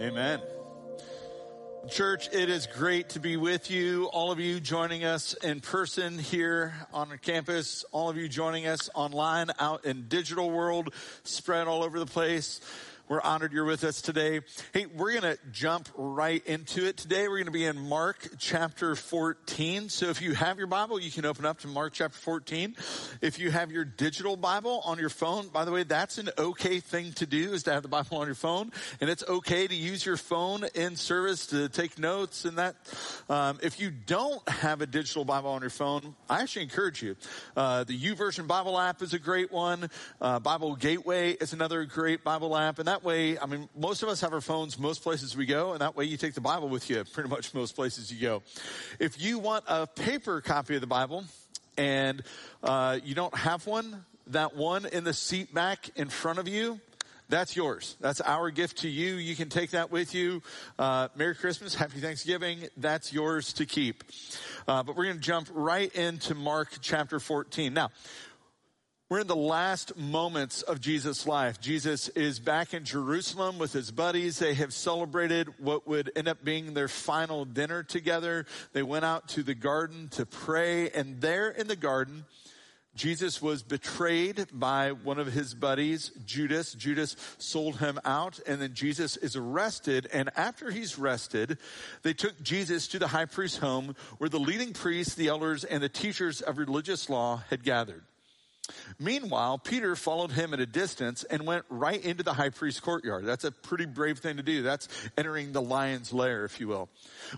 Amen. Church, it is great to be with you. All of you joining us in person here on campus, all of you joining us online out in digital world, spread all over the place. We're honored you're with us today. Hey, we're going to jump right into it today. We're going to be in Mark chapter 14. So if you have your Bible, you can open up to Mark chapter 14. If you have your digital Bible on your phone, by the way, that's an okay thing to do is to have the Bible on your phone. And it's okay to use your phone in service to take notes and that. Um, if you don't have a digital Bible on your phone, I actually encourage you. Uh, the YouVersion Bible app is a great one. Uh, Bible Gateway is another great Bible app. And that that way, I mean, most of us have our phones most places we go, and that way you take the Bible with you pretty much most places you go. If you want a paper copy of the Bible and uh, you don't have one, that one in the seat back in front of you, that's yours. That's our gift to you. You can take that with you. Uh, Merry Christmas, Happy Thanksgiving. That's yours to keep. Uh, but we're going to jump right into Mark chapter 14. Now, we're in the last moments of Jesus' life. Jesus is back in Jerusalem with his buddies. They have celebrated what would end up being their final dinner together. They went out to the garden to pray, and there in the garden, Jesus was betrayed by one of his buddies, Judas. Judas sold him out, and then Jesus is arrested. And after he's arrested, they took Jesus to the high priest's home where the leading priests, the elders, and the teachers of religious law had gathered. Meanwhile, Peter followed him at a distance and went right into the high priest's courtyard. That's a pretty brave thing to do. That's entering the lion's lair, if you will.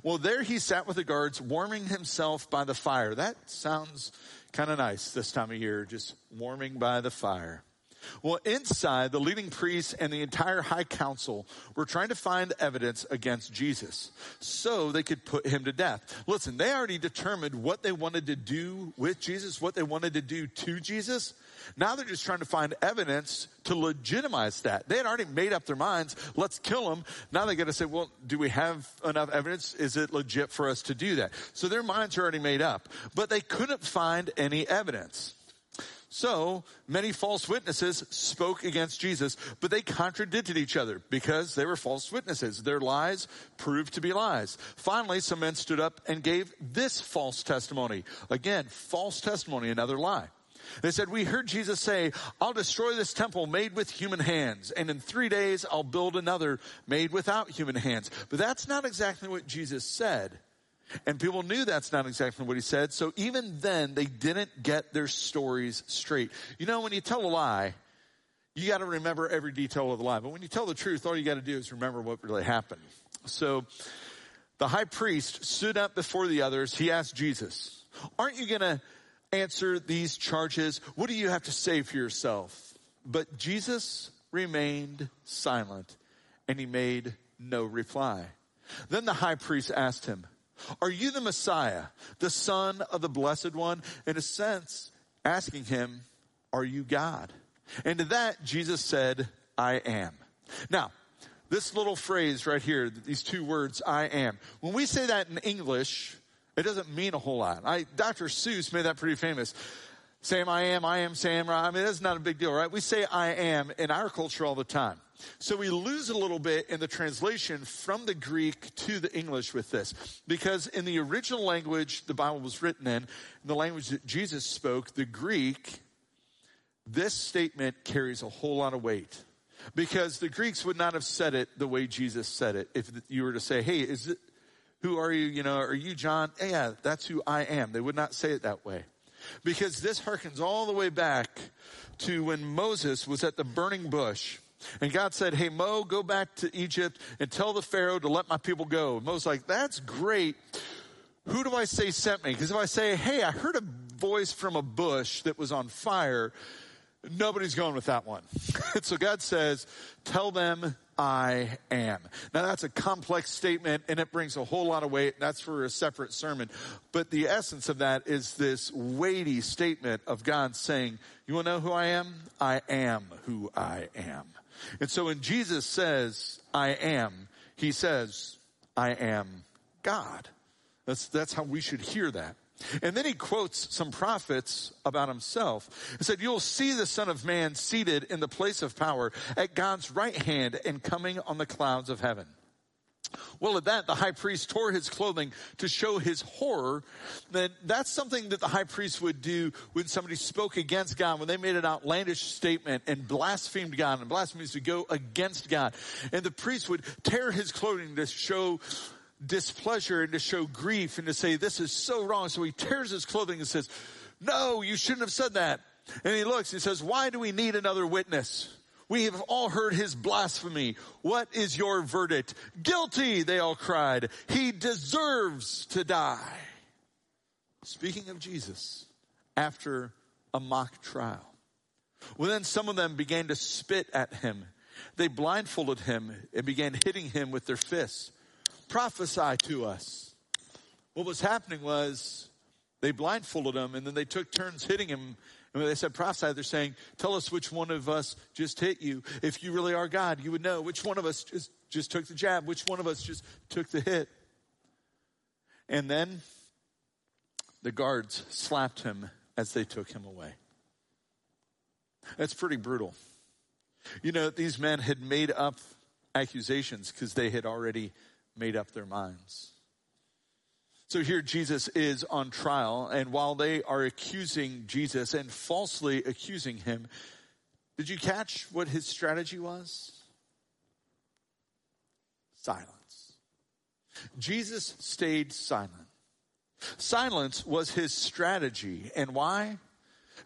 Well, there he sat with the guards, warming himself by the fire. That sounds kind of nice this time of year, just warming by the fire. Well, inside, the leading priests and the entire high council were trying to find evidence against Jesus so they could put him to death. Listen, they already determined what they wanted to do with Jesus, what they wanted to do to Jesus. Now they're just trying to find evidence to legitimize that. They had already made up their minds, let's kill him. Now they got to say, well, do we have enough evidence? Is it legit for us to do that? So their minds are already made up, but they couldn't find any evidence. So many false witnesses spoke against Jesus, but they contradicted each other because they were false witnesses. Their lies proved to be lies. Finally, some men stood up and gave this false testimony. Again, false testimony, another lie. They said, we heard Jesus say, I'll destroy this temple made with human hands, and in three days I'll build another made without human hands. But that's not exactly what Jesus said. And people knew that's not exactly what he said. So even then, they didn't get their stories straight. You know, when you tell a lie, you got to remember every detail of the lie. But when you tell the truth, all you got to do is remember what really happened. So the high priest stood up before the others. He asked Jesus, Aren't you going to answer these charges? What do you have to say for yourself? But Jesus remained silent and he made no reply. Then the high priest asked him, are you the Messiah, the Son of the Blessed One? In a sense, asking him, Are you God? And to that, Jesus said, I am. Now, this little phrase right here, these two words, I am. When we say that in English, it doesn't mean a whole lot. I, Dr. Seuss made that pretty famous. Sam, I am, I am Sam. I mean, that's not a big deal, right? We say I am in our culture all the time. So we lose a little bit in the translation from the Greek to the English with this. Because in the original language the Bible was written in, in the language that Jesus spoke, the Greek, this statement carries a whole lot of weight. Because the Greeks would not have said it the way Jesus said it. If you were to say, hey, is it, who are you? You know, are you John? Yeah, that's who I am. They would not say it that way. Because this harkens all the way back to when Moses was at the burning bush and God said, Hey, Mo, go back to Egypt and tell the Pharaoh to let my people go. And Mo's like, That's great. Who do I say sent me? Because if I say, Hey, I heard a voice from a bush that was on fire, nobody's going with that one. so God says, Tell them I am. Now that's a complex statement and it brings a whole lot of weight. That's for a separate sermon. But the essence of that is this weighty statement of God saying, You want to know who I am? I am who I am. And so when Jesus says, I am, he says, I am God. That's, that's how we should hear that. And then he quotes some prophets about himself. He said, You'll see the Son of Man seated in the place of power at God's right hand and coming on the clouds of heaven. Well, at that, the high priest tore his clothing to show his horror. That that's something that the high priest would do when somebody spoke against God, when they made an outlandish statement and blasphemed God. And blasphemy is to go against God. And the priest would tear his clothing to show displeasure and to show grief and to say, this is so wrong. So he tears his clothing and says, no, you shouldn't have said that. And he looks, and says, why do we need another witness? We have all heard his blasphemy. What is your verdict? Guilty, they all cried. He deserves to die. Speaking of Jesus, after a mock trial. Well, then some of them began to spit at him. They blindfolded him and began hitting him with their fists. Prophesy to us. What was happening was they blindfolded him and then they took turns hitting him and when they said prophesy, they're saying, tell us which one of us just hit you. If you really are God, you would know which one of us just, just took the jab, which one of us just took the hit. And then the guards slapped him as they took him away. That's pretty brutal. You know, these men had made up accusations because they had already made up their minds. So here Jesus is on trial, and while they are accusing Jesus and falsely accusing him, did you catch what his strategy was? Silence. Jesus stayed silent. Silence was his strategy. And why?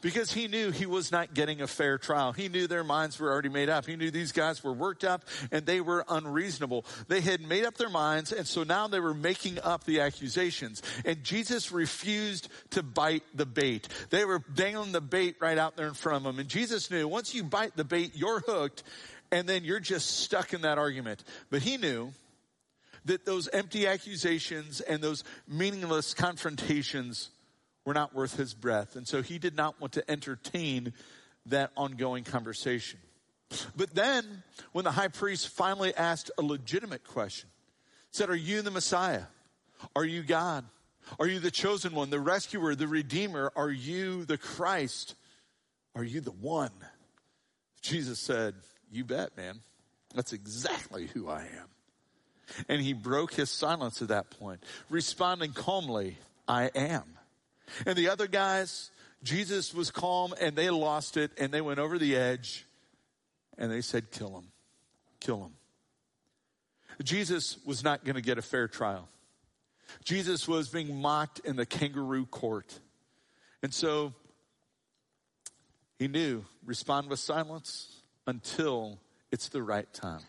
Because he knew he was not getting a fair trial. He knew their minds were already made up. He knew these guys were worked up and they were unreasonable. They had made up their minds and so now they were making up the accusations. And Jesus refused to bite the bait. They were dangling the bait right out there in front of him. And Jesus knew once you bite the bait, you're hooked and then you're just stuck in that argument. But he knew that those empty accusations and those meaningless confrontations were not worth his breath. And so he did not want to entertain that ongoing conversation. But then, when the high priest finally asked a legitimate question, said, Are you the Messiah? Are you God? Are you the chosen one, the rescuer, the redeemer? Are you the Christ? Are you the one? Jesus said, You bet, man. That's exactly who I am. And he broke his silence at that point, responding calmly, I am. And the other guys, Jesus was calm and they lost it and they went over the edge and they said, kill him, kill him. Jesus was not going to get a fair trial. Jesus was being mocked in the kangaroo court. And so he knew respond with silence until it's the right time.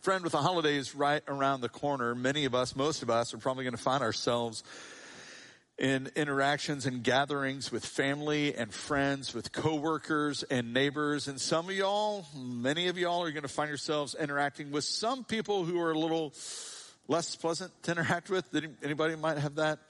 Friend, with the holidays right around the corner, many of us, most of us, are probably going to find ourselves in interactions and gatherings with family and friends, with coworkers and neighbors. And some of y'all, many of y'all are going to find yourselves interacting with some people who are a little less pleasant to interact with. Anybody might have that?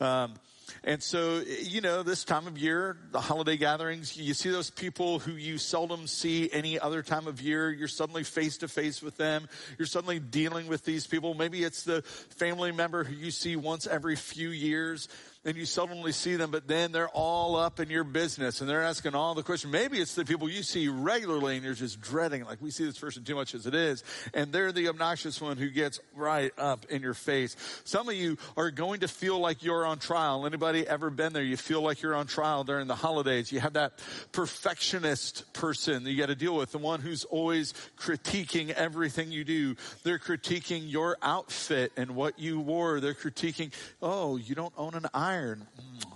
Um, and so, you know, this time of year, the holiday gatherings, you see those people who you seldom see any other time of year. You're suddenly face to face with them. You're suddenly dealing with these people. Maybe it's the family member who you see once every few years and you seldomly see them, but then they're all up in your business and they're asking all the questions. Maybe it's the people you see regularly and you're just dreading, like we see this person too much as it is. And they're the obnoxious one who gets right up in your face. Some of you are going to feel like you're on trial. Anybody ever been there? You feel like you're on trial during the holidays. You have that perfectionist person that you got to deal with, the one who's always critiquing everything you do. They're critiquing your outfit and what you wore. They're critiquing, oh, you don't own an eye iron.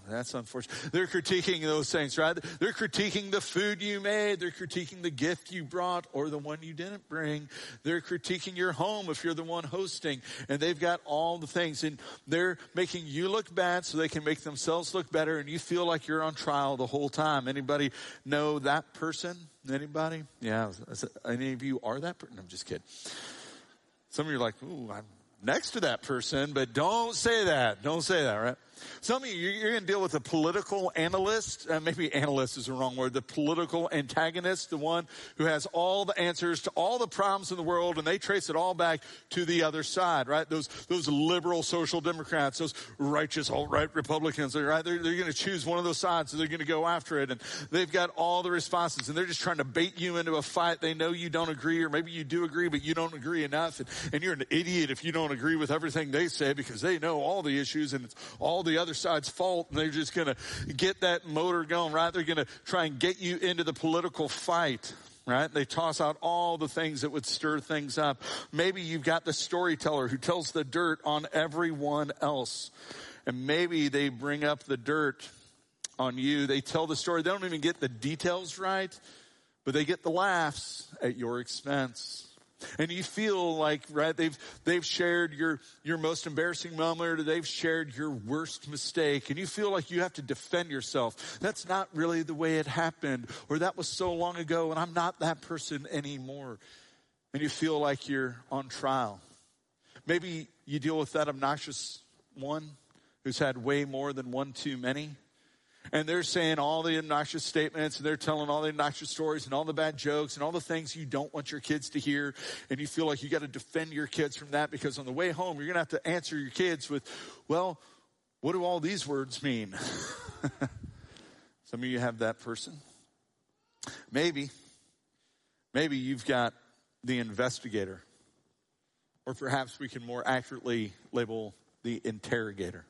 That's unfortunate. They're critiquing those things, right? They're critiquing the food you made. They're critiquing the gift you brought or the one you didn't bring. They're critiquing your home if you're the one hosting. And they've got all the things. And they're making you look bad so they can make themselves look better. And you feel like you're on trial the whole time. Anybody know that person? Anybody? Yeah. Any of you are that person? I'm just kidding. Some of you are like, ooh, I'm next to that person, but don't say that. Don't say that, right? Some of you, you're going to deal with a political analyst. Uh, maybe analyst is the wrong word. The political antagonist, the one who has all the answers to all the problems in the world, and they trace it all back to the other side, right? Those those liberal social democrats, those righteous alt-right Republicans, right? They're, they're going to choose one of those sides, and they're going to go after it, and they've got all the responses, and they're just trying to bait you into a fight. They know you don't agree, or maybe you do agree, but you don't agree enough, and, and you're an idiot if you don't agree with everything they say because they know all the issues and it's all the other side's fault and they're just going to get that motor going, right? They're going to try and get you into the political fight right? They toss out all the things that would stir things up. Maybe you've got the storyteller who tells the dirt on everyone else. And maybe they bring up the dirt on you. They tell the story. They don't even get the details right, but they get the laughs at your expense. And you feel like, right, they've, they've shared your, your most embarrassing moment or they've shared your worst mistake and you feel like you have to defend yourself. That's not really the way it happened or that was so long ago and I'm not that person anymore. And you feel like you're on trial. Maybe you deal with that obnoxious one who's had way more than one too many and they're saying all the obnoxious statements and they're telling all the obnoxious stories and all the bad jokes and all the things you don't want your kids to hear. And you feel like you got to defend your kids from that because on the way home, you're going to have to answer your kids with, well, what do all these words mean? Some of you have that person. Maybe, maybe you've got the investigator, or perhaps we can more accurately label the interrogator.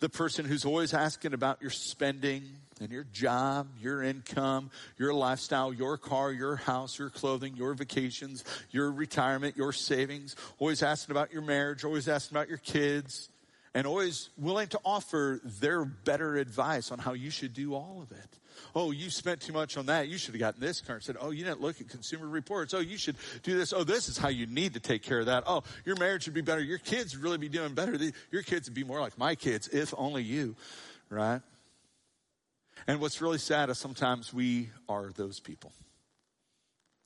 The person who's always asking about your spending and your job, your income, your lifestyle, your car, your house, your clothing, your vacations, your retirement, your savings, always asking about your marriage, always asking about your kids, and always willing to offer their better advice on how you should do all of it. Oh, you spent too much on that. You should have gotten this car. Said, oh, you didn't look at consumer reports. Oh, you should do this. Oh, this is how you need to take care of that. Oh, your marriage would be better. Your kids would really be doing better. Your kids would be more like my kids, if only you, right? And what's really sad is sometimes we are those people.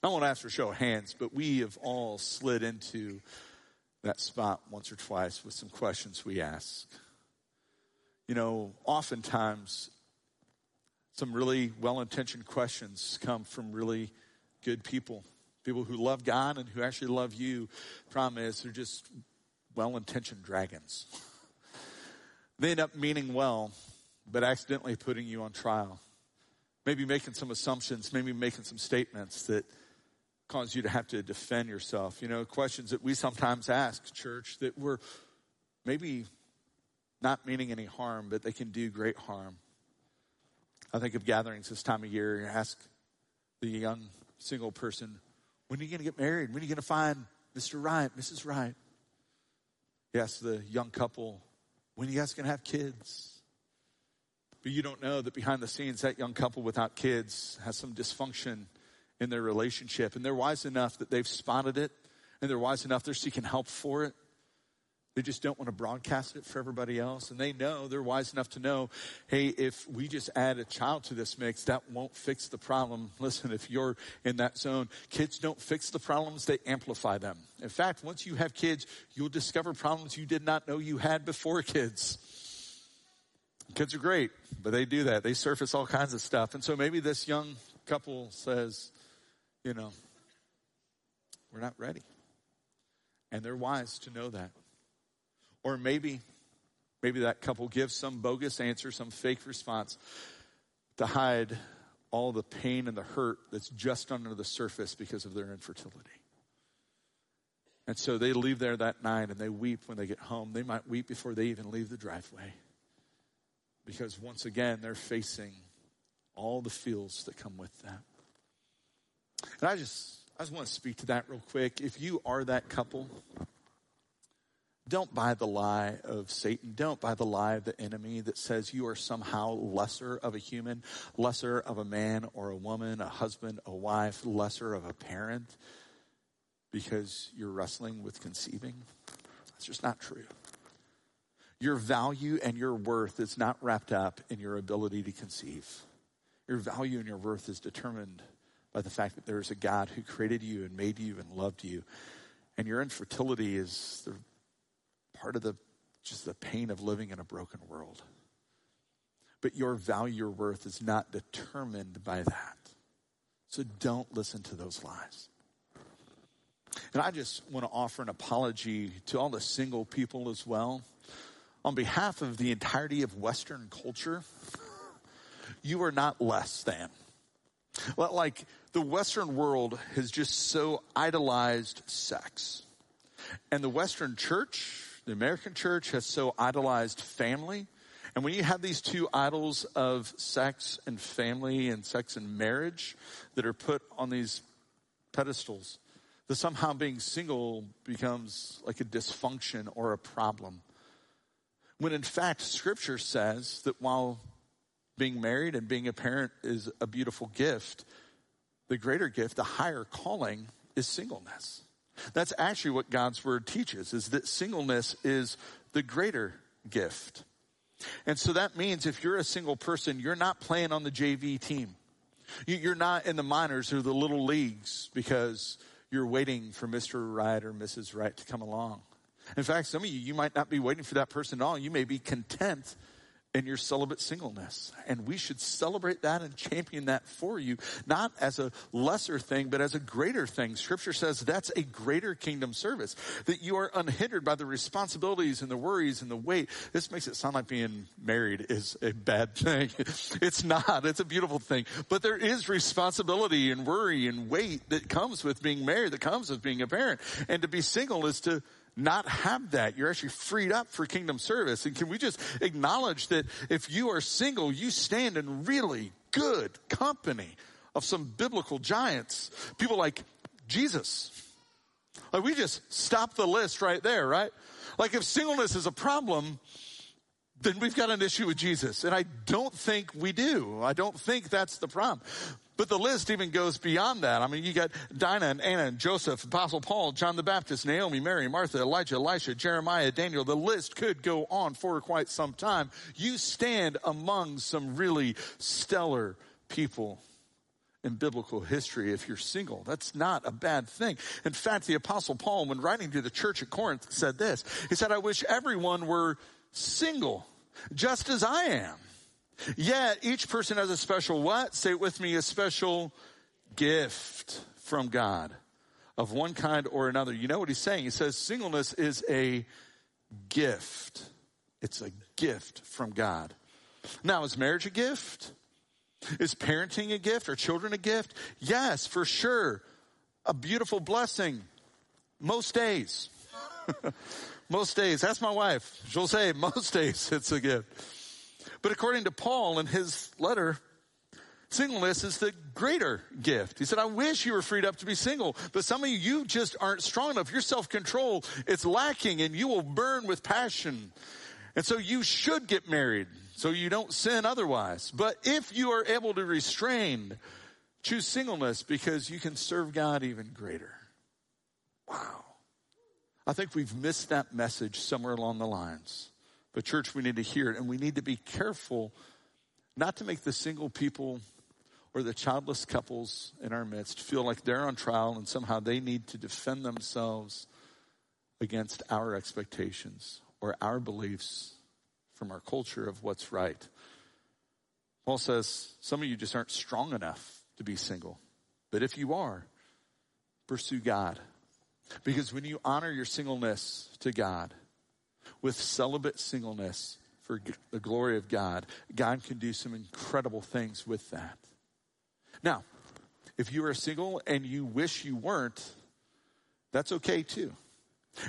I won't ask for a show of hands, but we have all slid into that spot once or twice with some questions we ask. You know, oftentimes some really well intentioned questions come from really good people, people who love God and who actually love you. Problem is, they're just well intentioned dragons. they end up meaning well, but accidentally putting you on trial. Maybe making some assumptions, maybe making some statements that cause you to have to defend yourself. You know, questions that we sometimes ask, church, that we're maybe not meaning any harm, but they can do great harm. I think of gatherings this time of year. You ask the young single person, when are you going to get married? When are you going to find Mr. Right, Mrs. Right? You ask the young couple, when are you guys going to have kids? But you don't know that behind the scenes, that young couple without kids has some dysfunction in their relationship. And they're wise enough that they've spotted it, and they're wise enough they're seeking help for it. They just don't want to broadcast it for everybody else. And they know, they're wise enough to know, hey, if we just add a child to this mix, that won't fix the problem. Listen, if you're in that zone, kids don't fix the problems, they amplify them. In fact, once you have kids, you'll discover problems you did not know you had before kids. Kids are great, but they do that. They surface all kinds of stuff. And so maybe this young couple says, you know, we're not ready. And they're wise to know that. Or maybe, maybe that couple gives some bogus answer, some fake response to hide all the pain and the hurt that's just under the surface because of their infertility. And so they leave there that night and they weep when they get home. They might weep before they even leave the driveway. Because once again, they're facing all the feels that come with that. And I just, I just want to speak to that real quick. If you are that couple, don't buy the lie of Satan. Don't buy the lie of the enemy that says you are somehow lesser of a human, lesser of a man or a woman, a husband, a wife, lesser of a parent because you're wrestling with conceiving. That's just not true. Your value and your worth is not wrapped up in your ability to conceive. Your value and your worth is determined by the fact that there is a God who created you and made you and loved you And your infertility is the part of the just the pain of living in a broken world. But your value, your worth is not determined by that. So don't listen to those lies. And I just want to offer an apology to all the single people as well. On behalf of the entirety of Western culture, you are not less than. Like the Western world has just so idolized sex. And the Western church, the American church, has so idolized family. And when you have these two idols of sex and family and sex and marriage that are put on these pedestals, that somehow being single becomes like a dysfunction or a problem. When in fact, scripture says that while being married and being a parent is a beautiful gift, the greater gift, the higher calling is singleness. That's actually what God's word teaches is that singleness is the greater gift. And so that means if you're a single person, you're not playing on the JV team. You're not in the minors or the little leagues because you're waiting for Mr. Right or Mrs. Right to come along. In fact, some of you, you might not be waiting for that person at all. You may be content in your celibate singleness. And we should celebrate that and champion that for you, not as a lesser thing, but as a greater thing. Scripture says that's a greater kingdom service, that you are unhindered by the responsibilities and the worries and the weight. This makes it sound like being married is a bad thing. It's not. It's a beautiful thing. But there is responsibility and worry and weight that comes with being married, that comes with being a parent. And to be single is to not have that. You're actually freed up for kingdom service. And can we just acknowledge that if you are single, you stand in really good company of some biblical giants, people like Jesus. Like we just stop the list right there, right? Like if singleness is a problem, then we've got an issue with Jesus. And I don't think we do. I don't think that's the problem. But the list even goes beyond that. I mean, you got Dinah and Anna and Joseph, Apostle Paul, John the Baptist, Naomi, Mary, Martha, Elijah, Elisha, Jeremiah, Daniel. The list could go on for quite some time. You stand among some really stellar people in biblical history if you're single. That's not a bad thing. In fact, the apostle Paul, when writing to the church at Corinth, said this. He said, I wish everyone were single, just as I am. Yet each person has a special what? Say it with me, a special gift from God of one kind or another. You know what he's saying? He says singleness is a gift. It's a gift from God. Now, is marriage a gift? Is parenting a gift? Are children a gift? Yes, for sure. A beautiful blessing. Most days. most days. That's my wife. She'll say most days it's a gift. But according to Paul in his letter, singleness is the greater gift. He said, I wish you were freed up to be single, but some of you, you just aren't strong enough. Your self-control, it's lacking and you will burn with passion. And so you should get married so you don't sin otherwise. But if you are able to restrain, choose singleness because you can serve God even greater. Wow. I think we've missed that message somewhere along the lines. But, church, we need to hear it, and we need to be careful not to make the single people or the childless couples in our midst feel like they're on trial and somehow they need to defend themselves against our expectations or our beliefs from our culture of what's right. Paul says some of you just aren't strong enough to be single. But if you are, pursue God. Because when you honor your singleness to God, with celibate singleness for the glory of God, God can do some incredible things with that. Now, if you are single and you wish you weren't, that's okay too.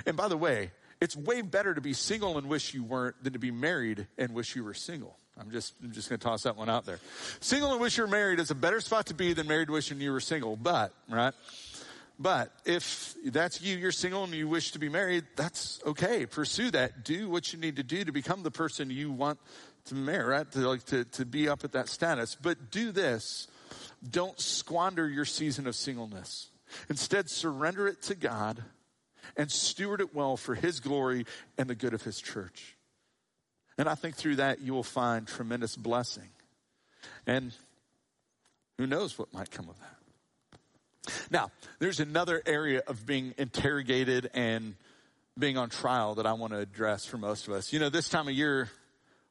And by the way, it's way better to be single and wish you weren't than to be married and wish you were single. I'm just, I'm just going to toss that one out there. Single and wish you're married is a better spot to be than married wishing you were single, but, right? But if that's you, you're single and you wish to be married, that's okay. Pursue that. Do what you need to do to become the person you want to marry, right? To, like, to, to be up at that status. But do this. Don't squander your season of singleness. Instead, surrender it to God and steward it well for His glory and the good of His church. And I think through that you will find tremendous blessing. And who knows what might come of that. Now, there's another area of being interrogated and being on trial that I want to address for most of us. You know, this time of year,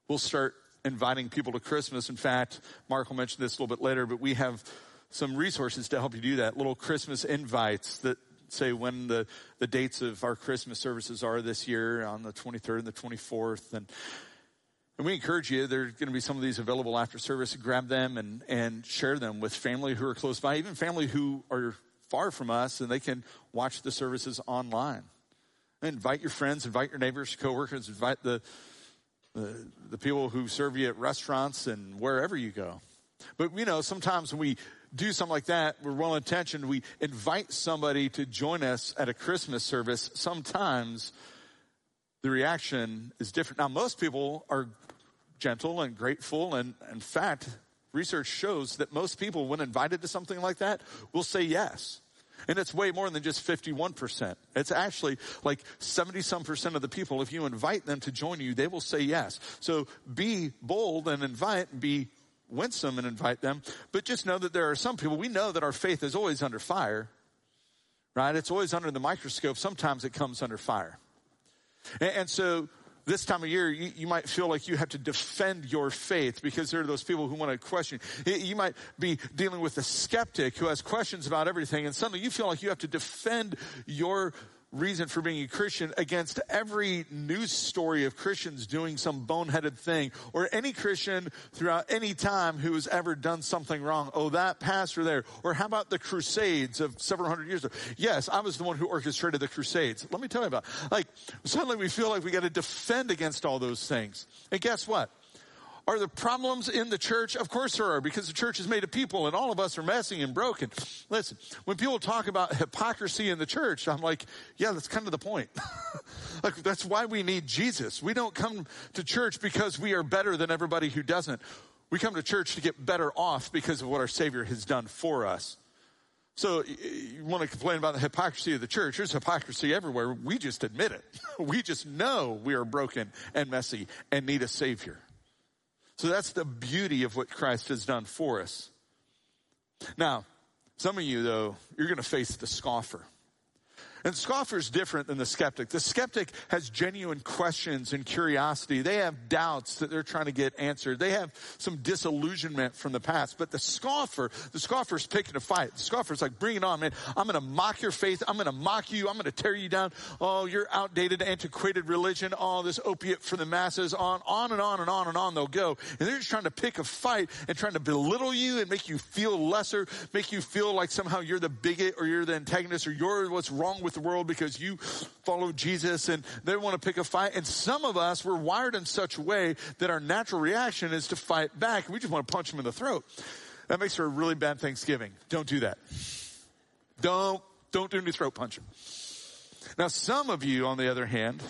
we'll start inviting people to Christmas. In fact, Mark will mention this a little bit later, but we have some resources to help you do that. Little Christmas invites that say when the, the dates of our Christmas services are this year on the 23rd and the 24th. And, and we encourage you, there's going to be some of these available after service. Grab them and, and share them with family who are close by, even family who are far from us, and they can watch the services online. Invite your friends, invite your neighbors, coworkers, invite the, the, the people who serve you at restaurants and wherever you go. But you know, sometimes when we do something like that, we're well intentioned, we invite somebody to join us at a Christmas service. Sometimes the reaction is different. Now, most people are gentle and grateful, and in fact, research shows that most people, when invited to something like that, will say yes. And it's way more than just 51%. It's actually like 70 some percent of the people, if you invite them to join you, they will say yes. So be bold and invite, be winsome and invite them. But just know that there are some people, we know that our faith is always under fire, right? It's always under the microscope. Sometimes it comes under fire. And, and so this time of year, you, you, might feel like you have to defend your faith because there are those people who want to question. You might be dealing with a skeptic who has questions about everything, and suddenly you feel like you have to defend your reason for being a Christian against every news story of Christians doing some boneheaded thing or any Christian throughout any time who has ever done something wrong. Oh, that pastor there. Or how about the Crusades of several hundred years ago? Yes, I was the one who orchestrated the Crusades. Let me tell you about, like, suddenly we feel like we got to defend against all those things. And guess what? Are there problems in the church? Of course there are, because the church is made of people and all of us are messy and broken. Listen, when people talk about hypocrisy in the church, I'm like, yeah, that's kind of the point. like, that's why we need Jesus. We don't come to church because we are better than everybody who doesn't. We come to church to get better off because of what our Savior has done for us. So you want to complain about the hypocrisy of the church? There's hypocrisy everywhere. We just admit it. we just know we are broken and messy and need a Savior. So that's the beauty of what Christ has done for us. Now, some of you, though, you're going to face the scoffer. And scoffer is different than the skeptic. The skeptic has genuine questions and curiosity. They have doubts that they're trying to get answered. They have some disillusionment from the past. But the scoffer, the scoffer is picking a fight. The scoffer is like, bring it on, man. I'm going to mock your faith. I'm going to mock you. I'm going to tear you down. Oh, your outdated, antiquated religion. All oh, this opiate for the masses. On, on and on and on and on they'll go. And they're just trying to pick a fight and trying to belittle you and make you feel lesser, make you feel like somehow you're the bigot or you're the antagonist or you're what's wrong with the world because you follow Jesus and they want to pick a fight. And some of us were wired in such a way that our natural reaction is to fight back. We just want to punch them in the throat. That makes for a really bad Thanksgiving. Don't do that. Don't, don't do any throat punching. Now, some of you, on the other hand,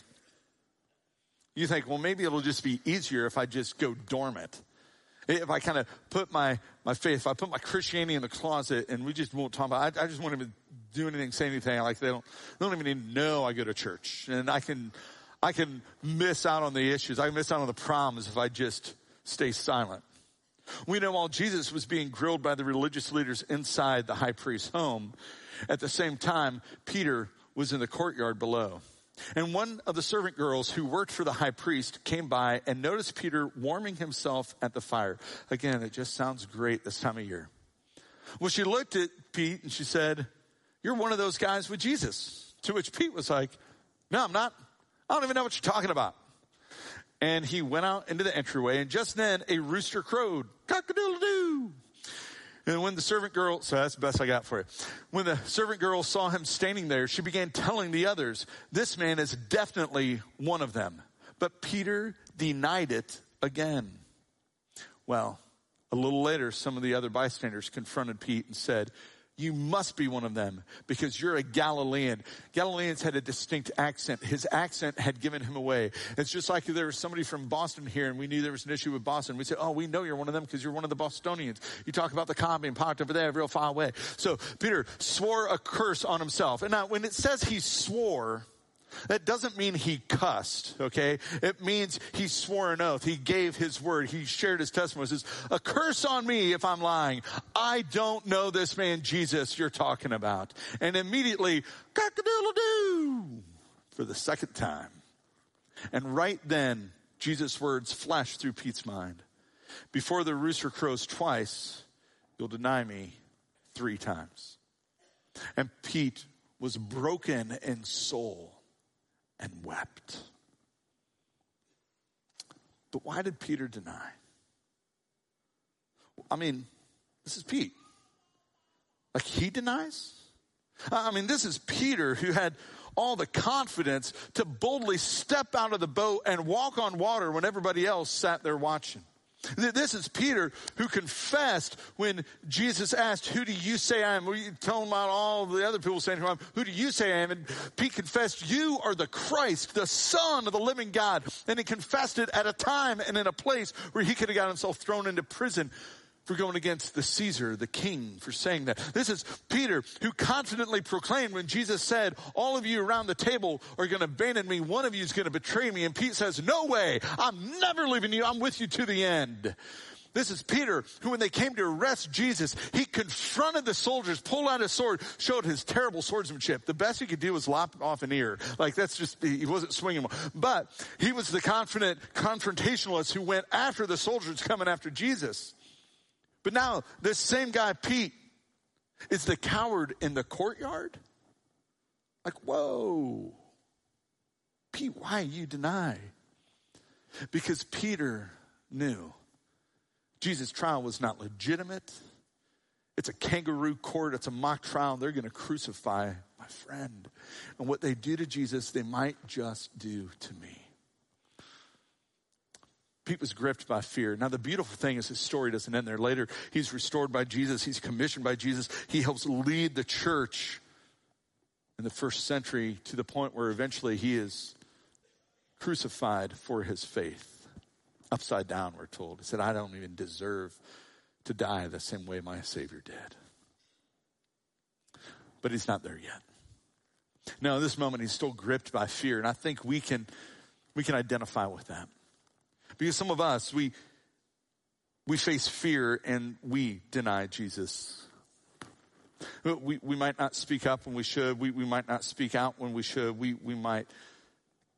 you think, well, maybe it'll just be easier if I just go dormant. If I kind of put my, my faith, if I put my Christianity in the closet and we just won't talk about it, I, I just won't even do anything, say anything. Like they don't, they don't even need to know I go to church. And I can, I can miss out on the issues. I can miss out on the problems if I just stay silent. We know while Jesus was being grilled by the religious leaders inside the high priest's home, at the same time, Peter was in the courtyard below. And one of the servant girls who worked for the high priest came by and noticed Peter warming himself at the fire. Again, it just sounds great this time of year. Well, she looked at Pete and she said, You're one of those guys with Jesus. To which Pete was like, No, I'm not. I don't even know what you're talking about. And he went out into the entryway, and just then a rooster crowed, cock a doodle doo. And when the servant girl, so that's the best I got for you. When the servant girl saw him standing there, she began telling the others, this man is definitely one of them. But Peter denied it again. Well, a little later, some of the other bystanders confronted Pete and said, you must be one of them because you're a Galilean. Galileans had a distinct accent. His accent had given him away. It's just like there was somebody from Boston here and we knew there was an issue with Boston. We said, oh, we know you're one of them because you're one of the Bostonians. You talk about the coffee and parked over there real far away. So Peter swore a curse on himself. And now when it says he swore, That doesn't mean he cussed, okay? It means he swore an oath. He gave his word. He shared his testimony. Says, a curse on me if I'm lying. I don't know this man Jesus you're talking about. And immediately, cock-a-doodle-doo for the second time. And right then, Jesus' words flashed through Pete's mind. Before the rooster crows twice, you'll deny me three times. And Pete was broken in soul and wept. But why did Peter deny? I mean, this is Pete. Like he denies? I mean, this is Peter who had all the confidence to boldly step out of the boat and walk on water when everybody else sat there watching. This is Peter who confessed when Jesus asked, Who do you say I am? We tell him about all the other people saying, Who, I am. Who do you say I am? And Pete confessed, You are the Christ, the Son of the living God. And he confessed it at a time and in a place where he could have got himself thrown into prison for going against the Caesar, the king, for saying that. This is Peter who confidently proclaimed when Jesus said, all of you around the table are going to abandon me. One of you is going to betray me. And Pete says, no way. I'm never leaving you. I'm with you to the end. This is Peter, who when they came to arrest Jesus, he confronted the soldiers, pulled out his sword, showed his terrible swordsmanship. The best he could do was lop off an ear. Like that's just, he wasn't swinging. But he was the confident confrontationalist who went after the soldiers coming after Jesus. But now, this same guy, Pete, is the coward in the courtyard? Like, whoa. Pete, why you deny? Because Peter knew Jesus' trial was not legitimate. It's a kangaroo court. It's a mock trial. They're going to crucify my friend. And what they do to Jesus, they might just do to me. Pete was gripped by fear. Now, the beautiful thing is his story doesn't end there. Later, he's restored by Jesus. He's commissioned by Jesus. He helps lead the church in the first century to the point where eventually he is crucified for his faith. Upside down, we're told. He said, I don't even deserve to die the same way my Savior did. But he's not there yet. Now, in this moment, he's still gripped by fear, and I think we can, we can identify with that. Because some of us, we, we face fear and we deny Jesus. We, we might not speak up when we should. We, we might not speak out when we should. We, we might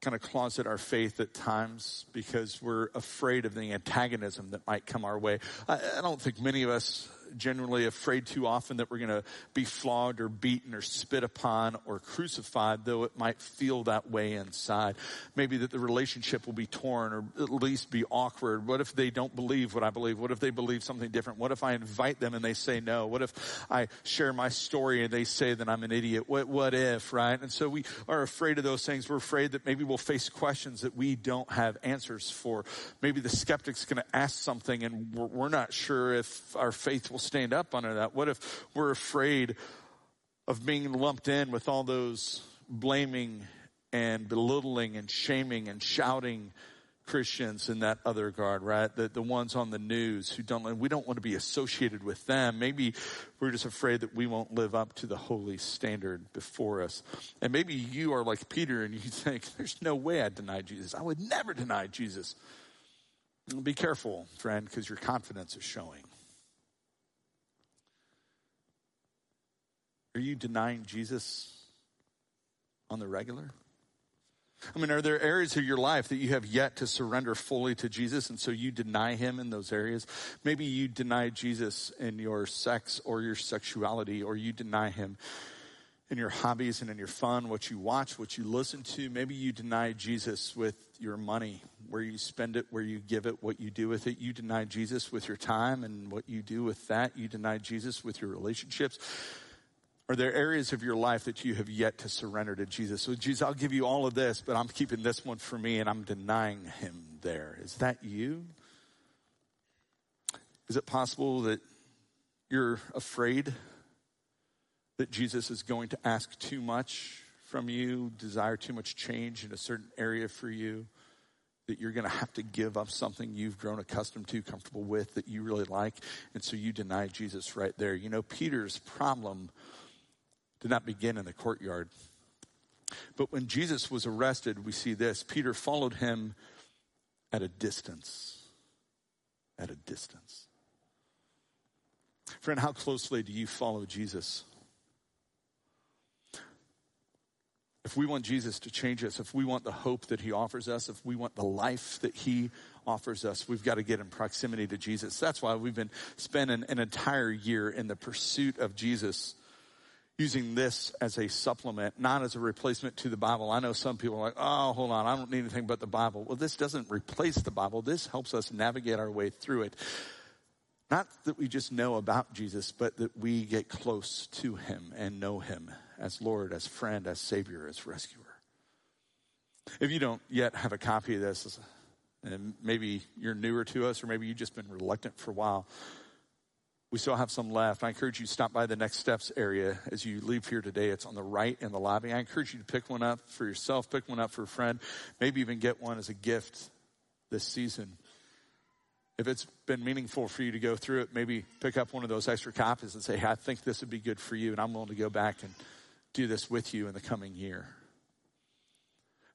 kind of closet our faith at times because we're afraid of the antagonism that might come our way. I, I don't think many of us generally afraid too often that we're going to be flogged or beaten or spit upon or crucified, though it might feel that way inside. Maybe that the relationship will be torn or at least be awkward. What if they don't believe what I believe? What if they believe something different? What if I invite them and they say no? What if I share my story and they say that I'm an idiot? What, what if, right? And so we are afraid of those things. We're afraid that maybe we'll face questions that we don't have answers for. Maybe the skeptic's going to ask something and we're, we're not sure if our faith will will stand up under that? What if we're afraid of being lumped in with all those blaming and belittling and shaming and shouting Christians in that other guard, right? The, the ones on the news who don't, we don't want to be associated with them. Maybe we're just afraid that we won't live up to the holy standard before us. And maybe you are like Peter and you think, there's no way I'd deny Jesus. I would never deny Jesus. Be careful, friend, because your confidence is showing. Are you denying Jesus on the regular? I mean, are there areas of your life that you have yet to surrender fully to Jesus and so you deny him in those areas? Maybe you deny Jesus in your sex or your sexuality, or you deny him in your hobbies and in your fun, what you watch, what you listen to. Maybe you deny Jesus with your money, where you spend it, where you give it, what you do with it. You deny Jesus with your time and what you do with that. You deny Jesus with your relationships. Are there areas of your life that you have yet to surrender to Jesus? So, Jesus, I'll give you all of this, but I'm keeping this one for me and I'm denying him there. Is that you? Is it possible that you're afraid that Jesus is going to ask too much from you, desire too much change in a certain area for you? That you're going to have to give up something you've grown accustomed to, comfortable with, that you really like, and so you deny Jesus right there. You know, Peter's problem did not begin in the courtyard. But when Jesus was arrested, we see this Peter followed him at a distance. At a distance. Friend, how closely do you follow Jesus? If we want Jesus to change us, if we want the hope that he offers us, if we want the life that he offers us, we've got to get in proximity to Jesus. That's why we've been spending an entire year in the pursuit of Jesus, using this as a supplement, not as a replacement to the Bible. I know some people are like, oh, hold on, I don't need anything but the Bible. Well, this doesn't replace the Bible. This helps us navigate our way through it. Not that we just know about Jesus, but that we get close to him and know him as Lord, as friend, as Savior, as rescuer. If you don't yet have a copy of this, and maybe you're newer to us, or maybe you've just been reluctant for a while, we still have some left. I encourage you to stop by the next steps area as you leave here today. It's on the right in the lobby. I encourage you to pick one up for yourself, pick one up for a friend, maybe even get one as a gift this season. If it's been meaningful for you to go through it, maybe pick up one of those extra copies and say, hey, I think this would be good for you, and I'm willing to go back and do this with you in the coming year.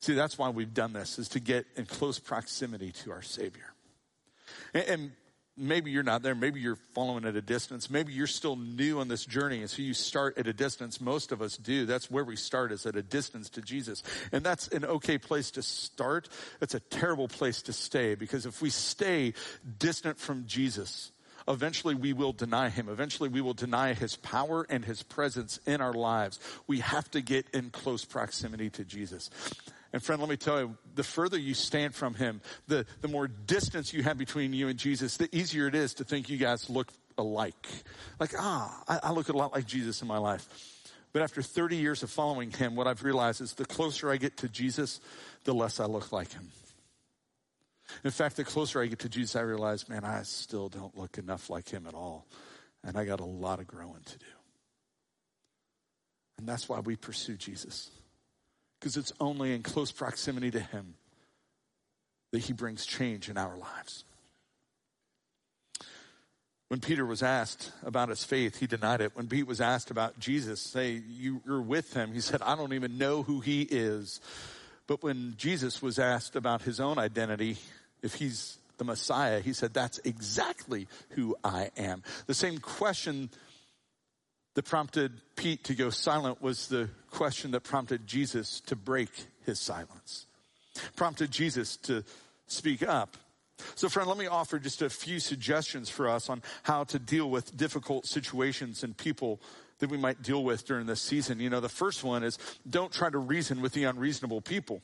See, that's why we've done this, is to get in close proximity to our Savior. And, and maybe you're not there. Maybe you're following at a distance. Maybe you're still new on this journey. And so you start at a distance. Most of us do. That's where we start is at a distance to Jesus. And that's an okay place to start. That's a terrible place to stay because if we stay distant from Jesus, eventually we will deny him. Eventually we will deny his power and his presence in our lives. We have to get in close proximity to Jesus. And friend, let me tell you, the further you stand from him, the, the more distance you have between you and Jesus, the easier it is to think you guys look alike. Like, ah, I, I look a lot like Jesus in my life. But after 30 years of following him, what I've realized is the closer I get to Jesus, the less I look like him. In fact, the closer I get to Jesus, I realize, man, I still don't look enough like him at all. And I got a lot of growing to do. And that's why we pursue Jesus because it's only in close proximity to Him that He brings change in our lives. When Peter was asked about his faith, he denied it. When Pete was asked about Jesus, say, you're with him, he said, I don't even know who he is. But when Jesus was asked about his own identity, if he's the Messiah, he said, That's exactly who I am. The same question that prompted Pete to go silent was the question that prompted Jesus to break his silence, prompted Jesus to speak up. So, friend, let me offer just a few suggestions for us on how to deal with difficult situations and people that we might deal with during this season. You know, the first one is don't try to reason with the unreasonable people.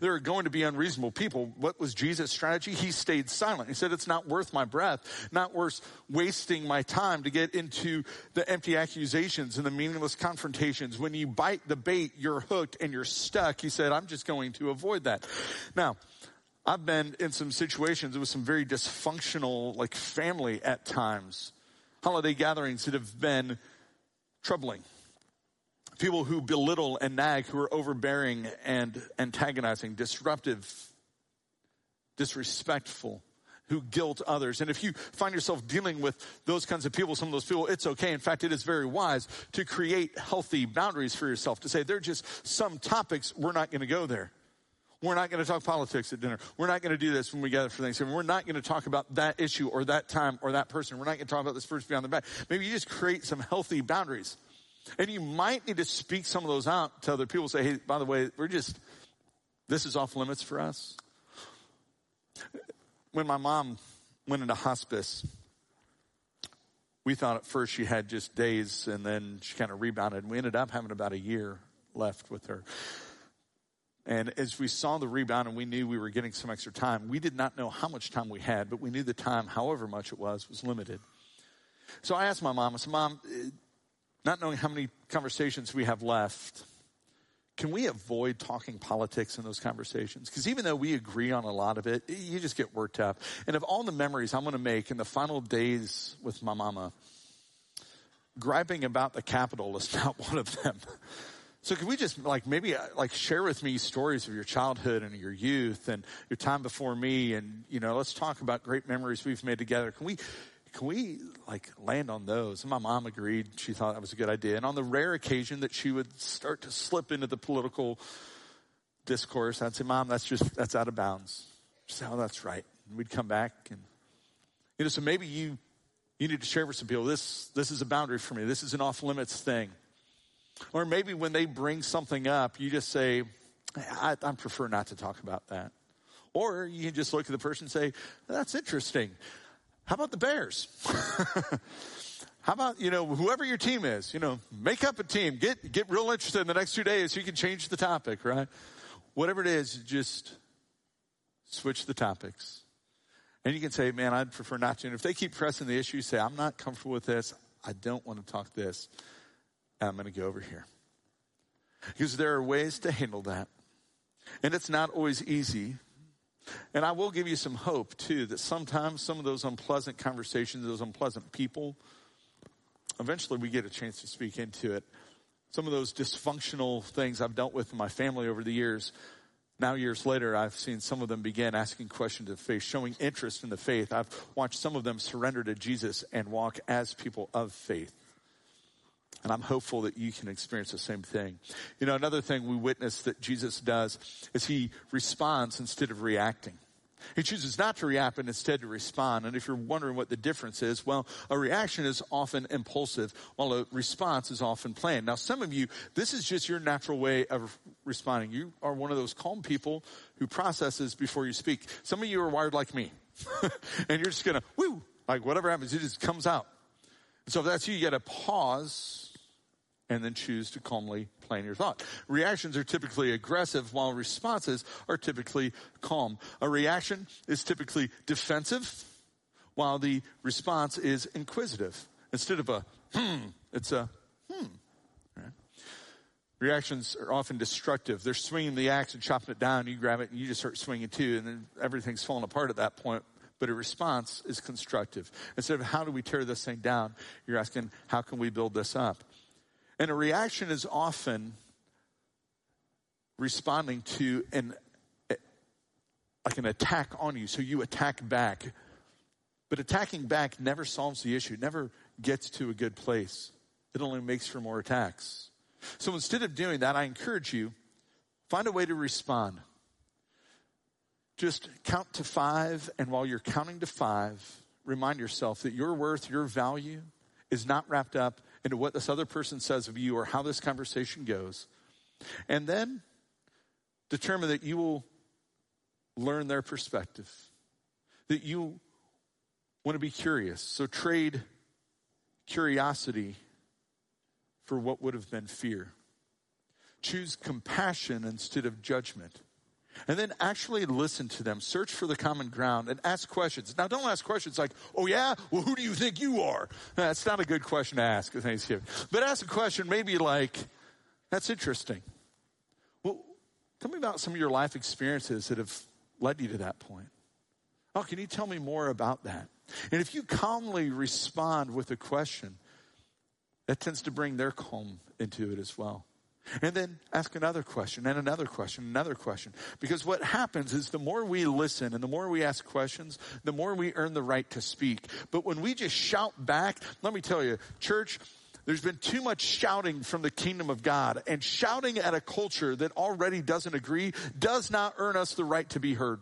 There are going to be unreasonable people. What was Jesus' strategy? He stayed silent. He said, It's not worth my breath, not worth wasting my time to get into the empty accusations and the meaningless confrontations. When you bite the bait, you're hooked and you're stuck. He said, I'm just going to avoid that. Now, I've been in some situations with some very dysfunctional, like family at times, holiday gatherings that have been troubling people who belittle and nag, who are overbearing and antagonizing, disruptive, disrespectful, who guilt others. And if you find yourself dealing with those kinds of people, some of those people, it's okay. In fact, it is very wise to create healthy boundaries for yourself to say, there are just some topics, we're not going to go there. We're not going to talk politics at dinner. We're not going to do this when we gather for Thanksgiving. We're not going to talk about that issue or that time or that person. We're not going to talk about this person beyond the back. Maybe you just create some healthy boundaries. And you might need to speak some of those out to other people. Say, hey, by the way, we're just, this is off limits for us. When my mom went into hospice, we thought at first she had just days and then she kind of rebounded. We ended up having about a year left with her. And as we saw the rebound and we knew we were getting some extra time, we did not know how much time we had, but we knew the time, however much it was, was limited. So I asked my mom, I said, Mom, not knowing how many conversations we have left, can we avoid talking politics in those conversations? Because even though we agree on a lot of it, you just get worked up. And of all the memories I'm going to make in the final days with my mama, griping about the Capitol is not one of them. So can we just like maybe uh, like share with me stories of your childhood and your youth and your time before me and you know let's talk about great memories we've made together. Can we can we like land on those? And my mom agreed. She thought that was a good idea. And on the rare occasion that she would start to slip into the political discourse, I'd say, Mom, that's just, that's out of bounds. She'd say, Oh, that's right. And we'd come back and, you know, so maybe you, you need to share with some people, this, this is a boundary for me. This is an off limits thing. Or maybe when they bring something up, you just say, I, I prefer not to talk about that. Or you can just look at the person and say, that's interesting. How about the Bears? How about, you know, whoever your team is, you know, make up a team, get, get real interested in the next two days so you can change the topic, right? Whatever it is, just switch the topics. And you can say, man, I'd prefer not to. And if they keep pressing the issue, say, I'm not comfortable with this. I don't want to talk this. I'm going to go over here. Because there are ways to handle that. And it's not always easy. And I will give you some hope too that sometimes some of those unpleasant conversations, those unpleasant people, eventually we get a chance to speak into it. Some of those dysfunctional things I've dealt with in my family over the years, now years later, I've seen some of them begin asking questions of faith, showing interest in the faith. I've watched some of them surrender to Jesus and walk as people of faith. And I'm hopeful that you can experience the same thing. You know, another thing we witness that Jesus does is he responds instead of reacting. He chooses not to react, but instead to respond. And if you're wondering what the difference is, well, a reaction is often impulsive, while a response is often planned. Now, some of you, this is just your natural way of responding. You are one of those calm people who processes before you speak. Some of you are wired like me. and you're just gonna, woo, like whatever happens, it just comes out. so if that's you, you gotta pause and then choose to calmly plan your thought. Reactions are typically aggressive while responses are typically calm. A reaction is typically defensive while the response is inquisitive. Instead of a hmm, it's a hmm. Reactions are often destructive. They're swinging the axe and chopping it down. You grab it and you just start swinging too, and then everything's falling apart at that point. But a response is constructive. Instead of how do we tear this thing down, you're asking how can we build this up? And a reaction is often responding to an like an attack on you. So you attack back. But attacking back never solves the issue, never gets to a good place. It only makes for more attacks. So instead of doing that, I encourage you, find a way to respond. Just count to five, and while you're counting to five, remind yourself that your worth, your value is not wrapped up into what this other person says of you or how this conversation goes. And then determine that you will learn their perspective, that you want to be curious. So trade curiosity for what would have been fear. Choose compassion instead of judgment. And then actually listen to them, search for the common ground, and ask questions. Now, don't ask questions like, oh, yeah? Well, who do you think you are? That's not a good question to ask at Thanksgiving. But ask a question maybe like, that's interesting. Well, tell me about some of your life experiences that have led you to that point. Oh, can you tell me more about that? And if you calmly respond with a question, that tends to bring their calm into it as well. And then ask another question and another question, another question. Because what happens is the more we listen and the more we ask questions, the more we earn the right to speak. But when we just shout back, let me tell you, church, there's been too much shouting from the kingdom of God and shouting at a culture that already doesn't agree does not earn us the right to be heard.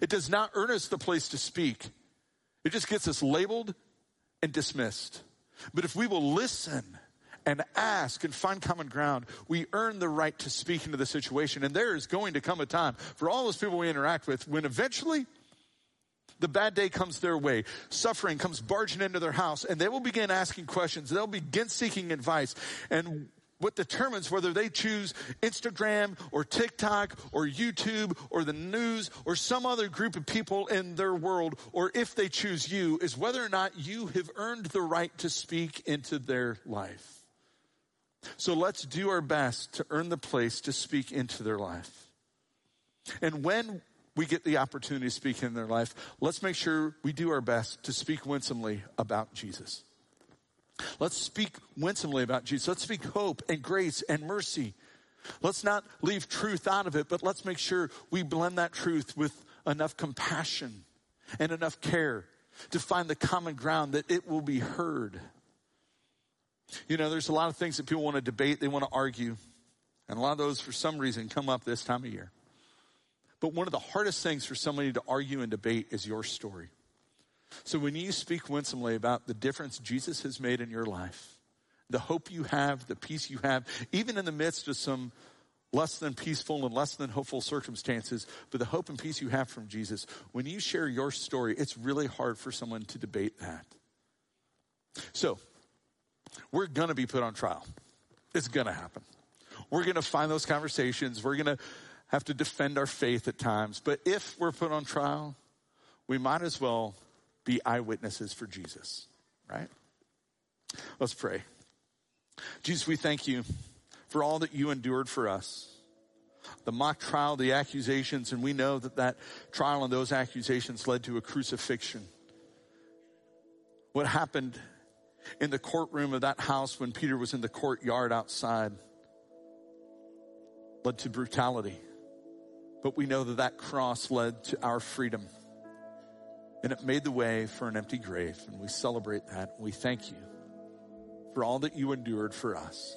It does not earn us the place to speak. It just gets us labeled and dismissed. But if we will listen and ask and find common ground, we earn the right to speak into the situation. And there is going to come a time for all those people we interact with when eventually the bad day comes their way. Suffering comes barging into their house and they will begin asking questions. They'll begin seeking advice. And what determines whether they choose Instagram or TikTok or YouTube or the news or some other group of people in their world or if they choose you is whether or not you have earned the right to speak into their life. So let's do our best to earn the place to speak into their life. And when we get the opportunity to speak in their life, let's make sure we do our best to speak winsomely about Jesus. Let's speak winsomely about Jesus. Let's speak hope and grace and mercy. Let's not leave truth out of it, but let's make sure we blend that truth with enough compassion and enough care to find the common ground that it will be heard. You know, there's a lot of things that people want to debate, they want to argue. And a lot of those, for some reason, come up this time of year. But one of the hardest things for somebody to argue and debate is your story. So when you speak winsomely about the difference Jesus has made in your life, the hope you have, the peace you have, even in the midst of some less than peaceful and less than hopeful circumstances, but the hope and peace you have from Jesus, when you share your story, it's really hard for someone to debate that. So, we're going to be put on trial. It's going to happen. We're going to find those conversations. We're going to have to defend our faith at times. But if we're put on trial, we might as well be eyewitnesses for Jesus, right? Let's pray. Jesus, we thank you for all that you endured for us. The mock trial, the accusations, and we know that that trial and those accusations led to a crucifixion. What happened in the courtroom of that house when Peter was in the courtyard outside led to brutality. But we know that that cross led to our freedom. And it made the way for an empty grave. And we celebrate that. We thank you for all that you endured for us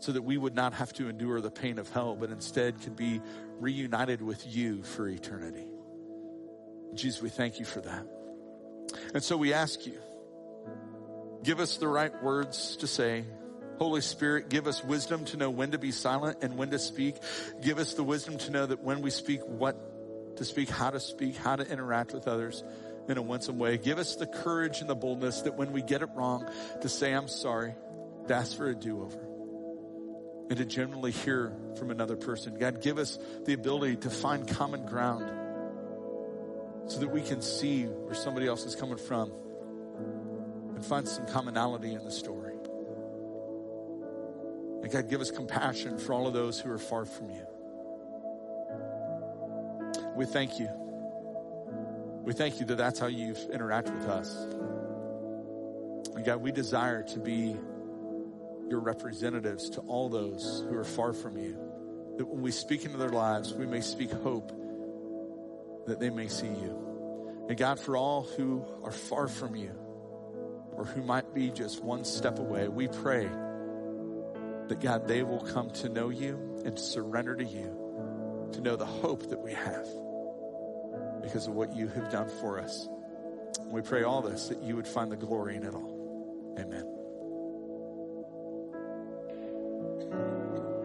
so that we would not have to endure the pain of hell, but instead could be reunited with you for eternity. Jesus, we thank you for that. And so we ask you, give us the right words to say. Holy Spirit, give us wisdom to know when to be silent and when to speak. Give us the wisdom to know that when we speak, what to speak, how to speak, how to interact with others in a winsome way. Give us the courage and the boldness that when we get it wrong, to say, I'm sorry, to ask for a do-over and to genuinely hear from another person. God, give us the ability to find common ground so that we can see where somebody else is coming from find some commonality in the story. And God, give us compassion for all of those who are far from you. We thank you. We thank you that that's how you've interacted with us. And God, we desire to be your representatives to all those who are far from you. That when we speak into their lives, we may speak hope that they may see you. And God, for all who are far from you or who might be just one step away, we pray that God, they will come to know you and surrender to you, to know the hope that we have because of what you have done for us. We pray all this that you would find the glory in it all. Amen.